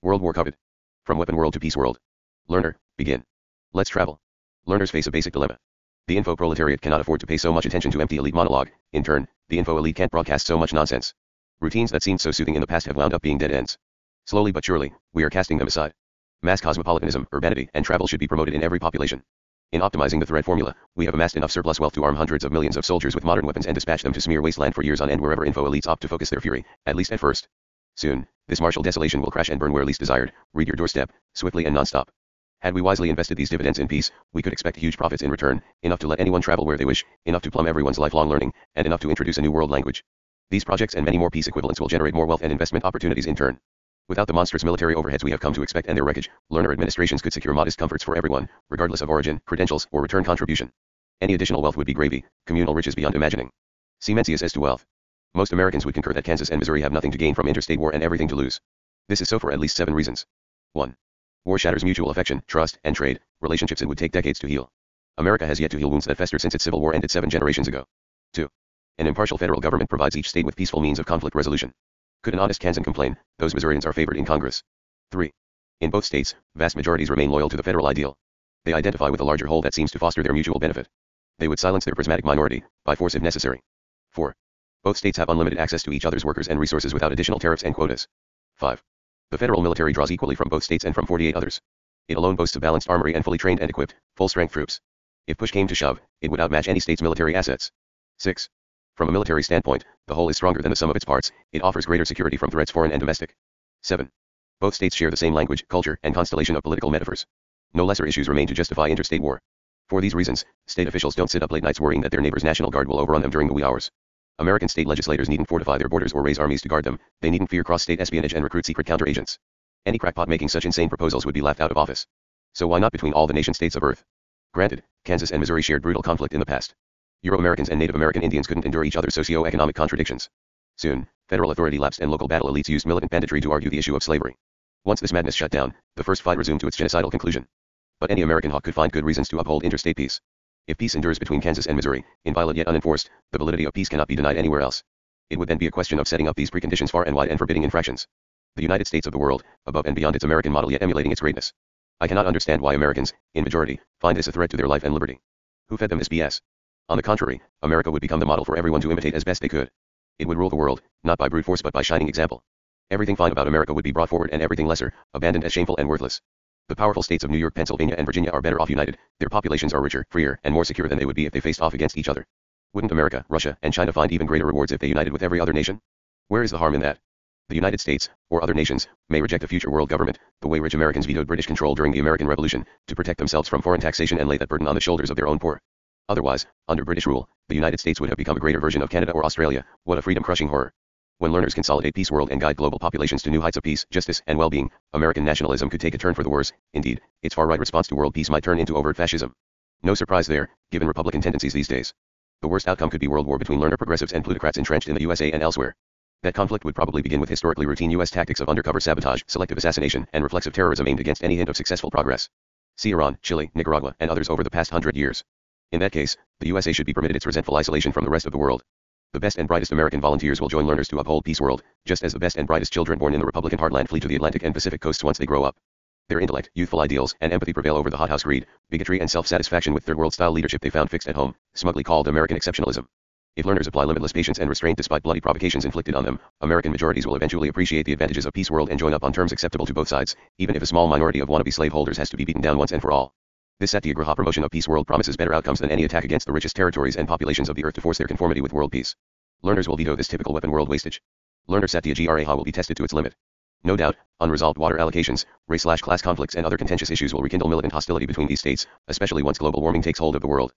World War covered. From weapon world to peace world. Learner, begin. Let's travel. Learners face a basic dilemma. The info proletariat cannot afford to pay so much attention to empty elite monologue. In turn, the info elite can't broadcast so much nonsense. Routines that seemed so soothing in the past have wound up being dead ends. Slowly but surely, we are casting them aside. Mass cosmopolitanism, urbanity, and travel should be promoted in every population. In optimizing the threat formula, we have amassed enough surplus wealth to arm hundreds of millions of soldiers with modern weapons and dispatch them to smear wasteland for years on end wherever info elites opt to focus their fury, at least at first. Soon, this martial desolation will crash and burn where least desired, read your doorstep, swiftly and non-stop. Had we wisely invested these dividends in peace, we could expect huge profits in return, enough to let anyone travel where they wish, enough to plumb everyone's lifelong learning, and enough to introduce a new world language. These projects and many more peace equivalents will generate more wealth and investment opportunities in turn. Without the monstrous military overheads we have come to expect and their wreckage, learner administrations could secure modest comforts for everyone, regardless of origin, credentials, or return contribution. Any additional wealth would be gravy, communal riches beyond imagining. See as to wealth. Most Americans would concur that Kansas and Missouri have nothing to gain from interstate war and everything to lose. This is so for at least seven reasons. 1. War shatters mutual affection, trust, and trade, relationships it would take decades to heal. America has yet to heal wounds that festered since its civil war ended seven generations ago. 2. An impartial federal government provides each state with peaceful means of conflict resolution. Could an honest Kansan complain, those Missourians are favored in Congress. 3. In both states, vast majorities remain loyal to the federal ideal. They identify with a larger whole that seems to foster their mutual benefit. They would silence their prismatic minority, by force if necessary. 4. Both states have unlimited access to each other's workers and resources without additional tariffs and quotas. 5. The federal military draws equally from both states and from 48 others. It alone boasts a balanced armory and fully trained and equipped, full-strength troops. If push came to shove, it would outmatch any state's military assets. 6. From a military standpoint, the whole is stronger than the sum of its parts, it offers greater security from threats foreign and domestic. 7. Both states share the same language, culture, and constellation of political metaphors. No lesser issues remain to justify interstate war. For these reasons, state officials don't sit up late nights worrying that their neighbor's National Guard will overrun them during the wee hours. American state legislators needn't fortify their borders or raise armies to guard them, they needn't fear cross-state espionage and recruit secret counteragents. Any crackpot making such insane proposals would be laughed out of office. So why not between all the nation states of Earth? Granted, Kansas and Missouri shared brutal conflict in the past. Euro-Americans and Native American Indians couldn't endure each other's socio-economic contradictions. Soon, federal authority lapsed and local battle elites used militant banditry to argue the issue of slavery. Once this madness shut down, the first fight resumed to its genocidal conclusion. But any American hawk could find good reasons to uphold interstate peace. If peace endures between Kansas and Missouri, inviolate yet unenforced, the validity of peace cannot be denied anywhere else. It would then be a question of setting up these preconditions far and wide and forbidding infractions. The United States of the world, above and beyond its American model yet emulating its greatness. I cannot understand why Americans, in majority, find this a threat to their life and liberty. Who fed them this BS? On the contrary, America would become the model for everyone to imitate as best they could. It would rule the world, not by brute force but by shining example. Everything fine about America would be brought forward and everything lesser, abandoned as shameful and worthless. The powerful states of New York, Pennsylvania and Virginia are better off united, their populations are richer, freer, and more secure than they would be if they faced off against each other. Wouldn't America, Russia, and China find even greater rewards if they united with every other nation? Where is the harm in that? The United States, or other nations, may reject a future world government, the way rich Americans vetoed British control during the American Revolution, to protect themselves from foreign taxation and lay that burden on the shoulders of their own poor. Otherwise, under British rule, the United States would have become a greater version of Canada or Australia. What a freedom-crushing horror. When learners consolidate peace world and guide global populations to new heights of peace, justice, and well-being, American nationalism could take a turn for the worse. Indeed, its far-right response to world peace might turn into overt fascism. No surprise there, given Republican tendencies these days. The worst outcome could be world war between learner progressives and plutocrats entrenched in the USA and elsewhere. That conflict would probably begin with historically routine U.S. tactics of undercover sabotage, selective assassination, and reflexive terrorism aimed against any hint of successful progress. See Iran, Chile, Nicaragua, and others over the past hundred years. In that case, the USA should be permitted its resentful isolation from the rest of the world. The best and brightest American volunteers will join learners to uphold peace world, just as the best and brightest children born in the Republican heartland flee to the Atlantic and Pacific coasts once they grow up. Their intellect, youthful ideals, and empathy prevail over the hothouse greed, bigotry and self-satisfaction with third world style leadership they found fixed at home, smugly called American exceptionalism. If learners apply limitless patience and restraint despite bloody provocations inflicted on them, American majorities will eventually appreciate the advantages of peace world and join up on terms acceptable to both sides, even if a small minority of wannabe slaveholders has to be beaten down once and for all. This Satyagraha promotion of peace world promises better outcomes than any attack against the richest territories and populations of the earth to force their conformity with world peace. Learners will veto this typical weapon world wastage. Learner Satyagraha will be tested to its limit. No doubt, unresolved water allocations, race slash class conflicts and other contentious issues will rekindle militant hostility between these states, especially once global warming takes hold of the world.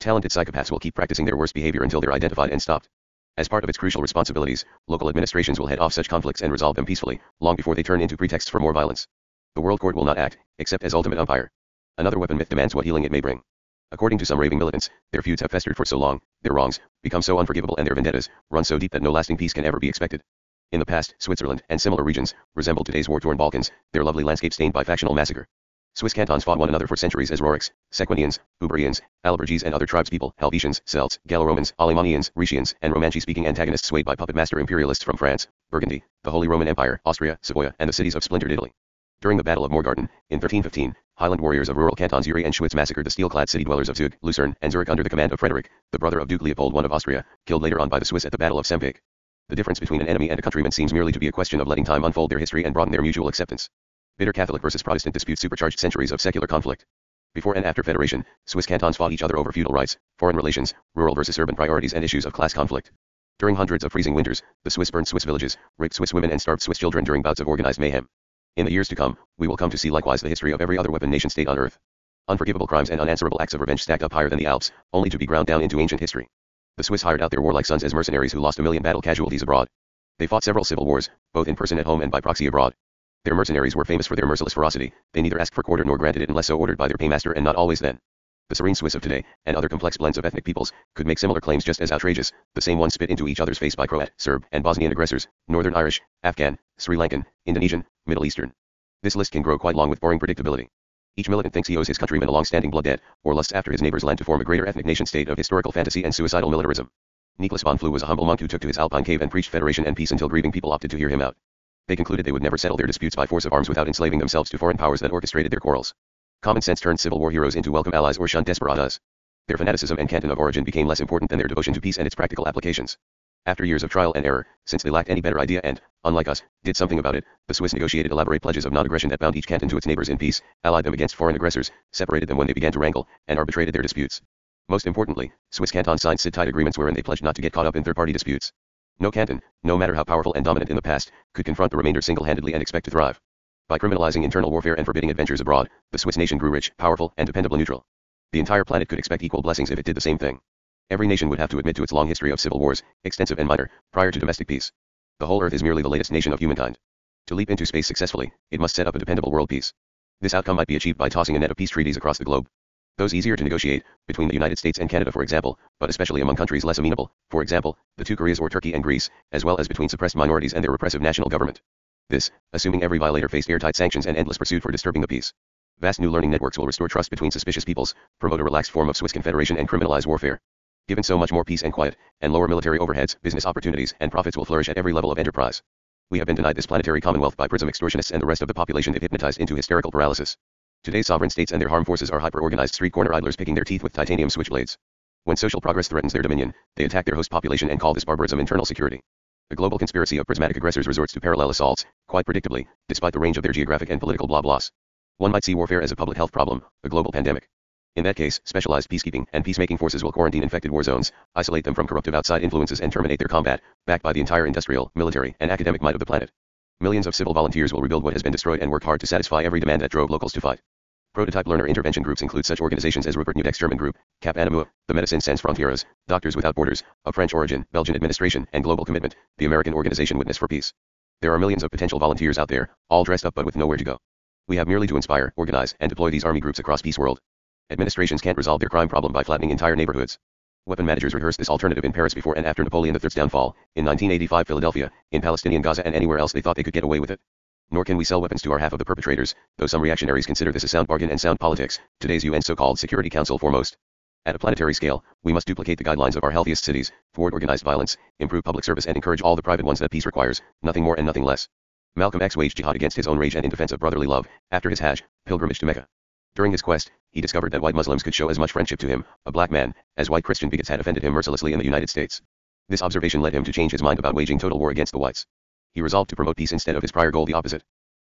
Talented psychopaths will keep practicing their worst behavior until they're identified and stopped. As part of its crucial responsibilities, local administrations will head off such conflicts and resolve them peacefully, long before they turn into pretexts for more violence. The World Court will not act, except as ultimate umpire. Another weapon myth demands what healing it may bring. According to some raving militants, their feuds have festered for so long, their wrongs, become so unforgivable and their vendettas, run so deep that no lasting peace can ever be expected. In the past, Switzerland and similar regions resembled today's war-torn Balkans, their lovely landscape stained by factional massacre. Swiss cantons fought one another for centuries as Rorics, Sequanians, Ubrians, Allobroges and other tribespeople, Helvetians, Celts, Gallo-Romans, Alemannians, Rhaetians, and Romanchi-speaking antagonists swayed by puppet master imperialists from France, Burgundy, the Holy Roman Empire, Austria, Savoy, and the cities of splintered Italy. During the Battle of Morgarten, in 1315, Highland warriors of rural cantons Uri and Schwyz massacred the steel-clad city dwellers of Zug, Lucerne, and Zurich under the command of Frederick, the brother of Duke Leopold I of Austria, killed later on by the Swiss at the Battle of Sempach. The difference between an enemy and a countryman seems merely to be a question of letting time unfold their history and broaden their mutual acceptance. Bitter Catholic versus Protestant disputes supercharged centuries of secular conflict. Before and after Federation, Swiss cantons fought each other over feudal rights, foreign relations, rural versus urban priorities and issues of class conflict. During hundreds of freezing winters, the Swiss burned Swiss villages, raped Swiss women and starved Swiss children during bouts of organized mayhem. In the years to come, we will come to see likewise the history of every other weapon nation state on earth. Unforgivable crimes and unanswerable acts of revenge stacked up higher than the Alps, only to be ground down into ancient history. The Swiss hired out their warlike sons as mercenaries who lost a million battle casualties abroad. They fought several civil wars, both in person at home and by proxy abroad. Their mercenaries were famous for their merciless ferocity, they neither asked for quarter nor granted it unless so ordered by their paymaster and not always then. The serene Swiss of today, and other complex blends of ethnic peoples, could make similar claims just as outrageous, the same ones spit into each other's face by Croat, Serb, and Bosnian aggressors, Northern Irish, Afghan, Sri Lankan, Indonesian, Middle Eastern. This list can grow quite long with boring predictability. Each militant thinks he owes his countrymen a long-standing blood debt, or lusts after his neighbor's land to form a greater ethnic nation-state of historical fantasy and suicidal militarism. Nicholas von Flue was a humble monk who took to his alpine cave and preached federation and peace until grieving people opted to hear him out. They concluded they would never settle their disputes by force of arms without enslaving themselves to foreign powers that orchestrated their quarrels. Common sense turned civil war heroes into welcome allies or shunned desperados. Their fanaticism and canton of origin became less important than their devotion to peace and its practical applications. After years of trial and error, since they lacked any better idea and, unlike us, did something about it, the Swiss negotiated elaborate pledges of non-aggression that bound each canton to its neighbors in peace, allied them against foreign aggressors, separated them when they began to wrangle, and arbitrated their disputes. Most importantly, Swiss cantons signed sit-tight agreements wherein they pledged not to get caught up in third-party disputes. No canton, no matter how powerful and dominant in the past, could confront the remainder single-handedly and expect to thrive. By criminalizing internal warfare and forbidding adventures abroad, the Swiss nation grew rich, powerful, and dependable neutral. The entire planet could expect equal blessings if it did the same thing. Every nation would have to admit to its long history of civil wars, extensive and minor, prior to domestic peace. The whole earth is merely the latest nation of humankind. To leap into space successfully, it must set up a dependable world peace. This outcome might be achieved by tossing a net of peace treaties across the globe. Those easier to negotiate, between the United States and Canada for example, but especially among countries less amenable, for example, the two Koreas or Turkey and Greece, as well as between suppressed minorities and their repressive national government. This, assuming every violator faced airtight sanctions and endless pursuit for disturbing the peace. Vast new learning networks will restore trust between suspicious peoples, promote a relaxed form of Swiss confederation and criminalize warfare. Given so much more peace and quiet, and lower military overheads, business opportunities and profits will flourish at every level of enterprise. We have been denied this planetary commonwealth by prism extortionists and the rest of the population they've hypnotized into hysterical paralysis. Today's sovereign states and their armed forces are hyper-organized street corner idlers picking their teeth with titanium switchblades. When social progress threatens their dominion, they attack their host population and call this barbarism internal security. The global conspiracy of prismatic aggressors resorts to parallel assaults, quite predictably, despite the range of their geographic and political blah blahs. One might see warfare as a public health problem, a global pandemic. In that case, specialized peacekeeping and peacemaking forces will quarantine infected war zones, isolate them from corruptive outside influences and terminate their combat, backed by the entire industrial, military, and academic might of the planet. Millions of civil volunteers will rebuild what has been destroyed and work hard to satisfy every demand that drove locals to fight. Prototype learner intervention groups include such organizations as Rupert Neudeck's German group, Cap Anamur, the Médecins Sans Frontières, Doctors Without Borders, of French origin, Belgian administration, and global commitment, the American organization Witness for Peace. There are millions of potential volunteers out there, all dressed up but with nowhere to go. We have merely to inspire, organize, and deploy these army groups across peace world. Administrations can't resolve their crime problem by flattening entire neighborhoods. Weapon managers rehearsed this alternative in Paris before and after Napoleon III's downfall, in 1985 Philadelphia, in Palestinian Gaza and anywhere else they thought they could get away with it. Nor can we sell weapons to our half of the perpetrators, though some reactionaries consider this a sound bargain and sound politics, today's UN so-called Security Council foremost. At a planetary scale, we must duplicate the guidelines of our healthiest cities, thwart organized violence, improve public service and encourage all the private ones that peace requires, nothing more and nothing less. Malcolm X waged jihad against his own rage and in defense of brotherly love, after his Hajj, pilgrimage to Mecca. During his quest, he discovered that white Muslims could show as much friendship to him, a black man, as white Christian bigots had offended him mercilessly in the United States. This observation led him to change his mind about waging total war against the whites. He resolved to promote peace instead of his prior goal the opposite.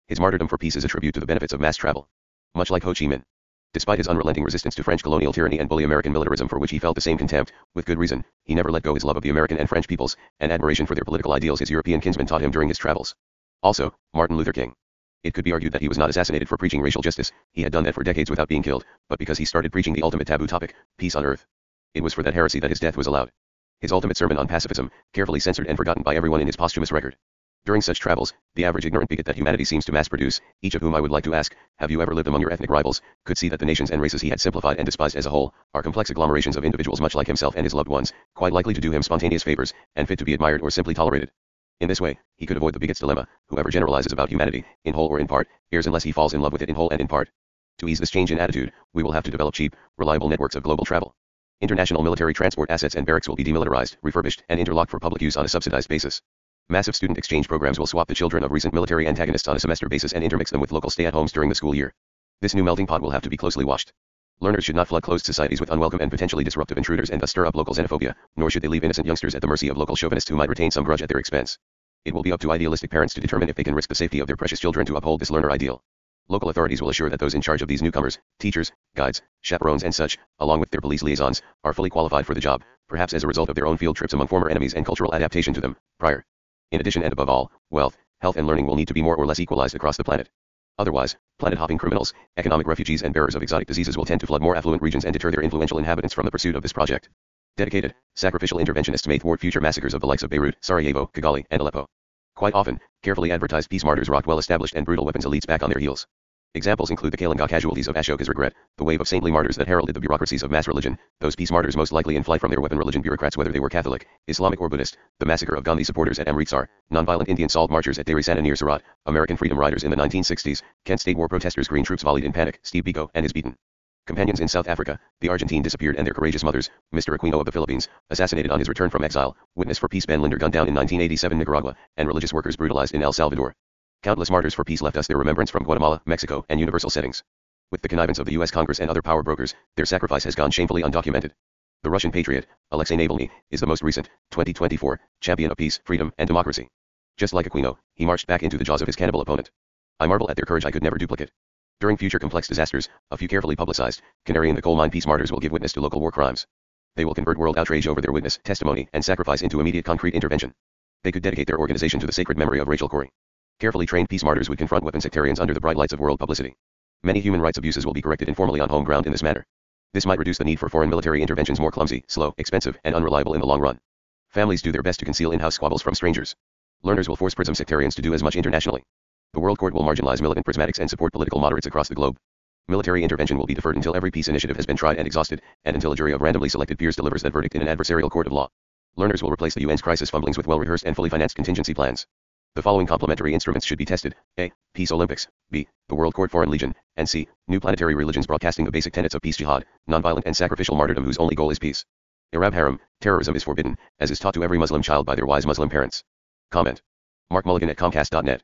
His martyrdom for peace is a tribute to the benefits of mass travel. Much like Ho Chi Minh. Despite his unrelenting resistance to French colonial tyranny and bully American militarism for which he felt the same contempt, with good reason, he never let go his love of the American and French peoples, and admiration for their political ideals his European kinsmen taught him during his travels. Also, Martin Luther King. It could be argued that he was not assassinated for preaching racial justice, he had done that for decades without being killed, but because he started preaching the ultimate taboo topic, peace on earth. It was for that heresy that his death was allowed. His ultimate sermon on pacifism, carefully censored and forgotten by everyone in his posthumous record. During such travels, the average ignorant bigot that humanity seems to mass produce, each of whom I would like to ask, have you ever lived among your ethnic rivals, could see that the nations and races he had simplified and despised as a whole, are complex agglomerations of individuals much like himself and his loved ones, quite likely to do him spontaneous favors, and fit to be admired or simply tolerated. In this way, he could avoid the bigot's dilemma, whoever generalizes about humanity, in whole or in part, errs unless he falls in love with it in whole and in part. To ease this change in attitude, we will have to develop cheap, reliable networks of global travel. International military transport assets and barracks will be demilitarized, refurbished, and interlocked for public use on a subsidized basis. Massive student exchange programs will swap the children of recent military antagonists on a semester basis and intermix them with local stay-at-homes during the school year. This new melting pot will have to be closely watched. Learners should not flood closed societies with unwelcome and potentially disruptive intruders and thus stir up local xenophobia, nor should they leave innocent youngsters at the mercy of local chauvinists who might retain some grudge at their expense. It will be up to idealistic parents to determine if they can risk the safety of their precious children to uphold this learner ideal. Local authorities will assure that those in charge of these newcomers, teachers, guides, chaperones and such, along with their police liaisons, are fully qualified for the job, perhaps as a result of their own field trips among former enemies and cultural adaptation to them, prior. In addition and above all, wealth, health and learning will need to be more or less equalized across the planet. Otherwise, planet-hopping criminals, economic refugees and bearers of exotic diseases will tend to flood more affluent regions and deter their influential inhabitants from the pursuit of this project. Dedicated, sacrificial interventionists may thwart future massacres of the likes of Beirut, Sarajevo, Kigali, and Aleppo. Quite often, carefully advertised peace martyrs rock well-established and brutal weapons elites back on their heels. Examples include the Kalinga casualties of Ashoka's regret, the wave of saintly martyrs that heralded the bureaucracies of mass religion, those peace martyrs most likely in flight from their weapon religion bureaucrats whether they were Catholic, Islamic or Buddhist, the massacre of Gandhi supporters at Amritsar, nonviolent Indian salt marchers at Dharasana near Surat, American freedom riders in the 1960s, Kent State War protesters green troops volleyed in panic, Steve Biko and his beaten companions in South Africa, the Argentine disappeared and their courageous mothers, Mr. Aquino of the Philippines, assassinated on his return from exile, witness for peace Ben Linder gunned down in 1987 Nicaragua, and religious workers brutalized in El Salvador. Countless martyrs for peace left us their remembrance from Guatemala, Mexico, and universal settings. With the connivance of the U.S. Congress and other power brokers, their sacrifice has gone shamefully undocumented. The Russian patriot, Alexei Navalny, is the most recent, 2024, champion of peace, freedom, and democracy. Just like Aquino, he marched back into the jaws of his cannibal opponent. I marvel at their courage I could never duplicate. During future complex disasters, a few carefully publicized, canary in the coal mine peace martyrs will give witness to local war crimes. They will convert world outrage over their witness, testimony, and sacrifice into immediate concrete intervention. They could dedicate their organization to the sacred memory of Rachel Corrie. Carefully trained peace martyrs would confront weapon sectarians under the bright lights of world publicity. Many human rights abuses will be corrected informally on home ground in this manner. This might reduce the need for foreign military interventions more clumsy, slow, expensive, and unreliable in the long run. Families do their best to conceal in-house squabbles from strangers. Learners will force prism sectarians to do as much internationally. The World Court will marginalize militant prismatics and support political moderates across the globe. Military intervention will be deferred until every peace initiative has been tried and exhausted, and until a jury of randomly selected peers delivers that verdict in an adversarial court of law. Learners will replace the UN's crisis fumblings with well-rehearsed and fully financed contingency plans. The following complementary instruments should be tested. A. Peace Olympics. B. The World Court Foreign Legion. And C. New planetary religions broadcasting the basic tenets of peace jihad, nonviolent and sacrificial martyrdom whose only goal is peace. Arab harem, terrorism is forbidden, as is taught to every Muslim child by their wise Muslim parents. Comment. Mark Mulligan at Comcast.net.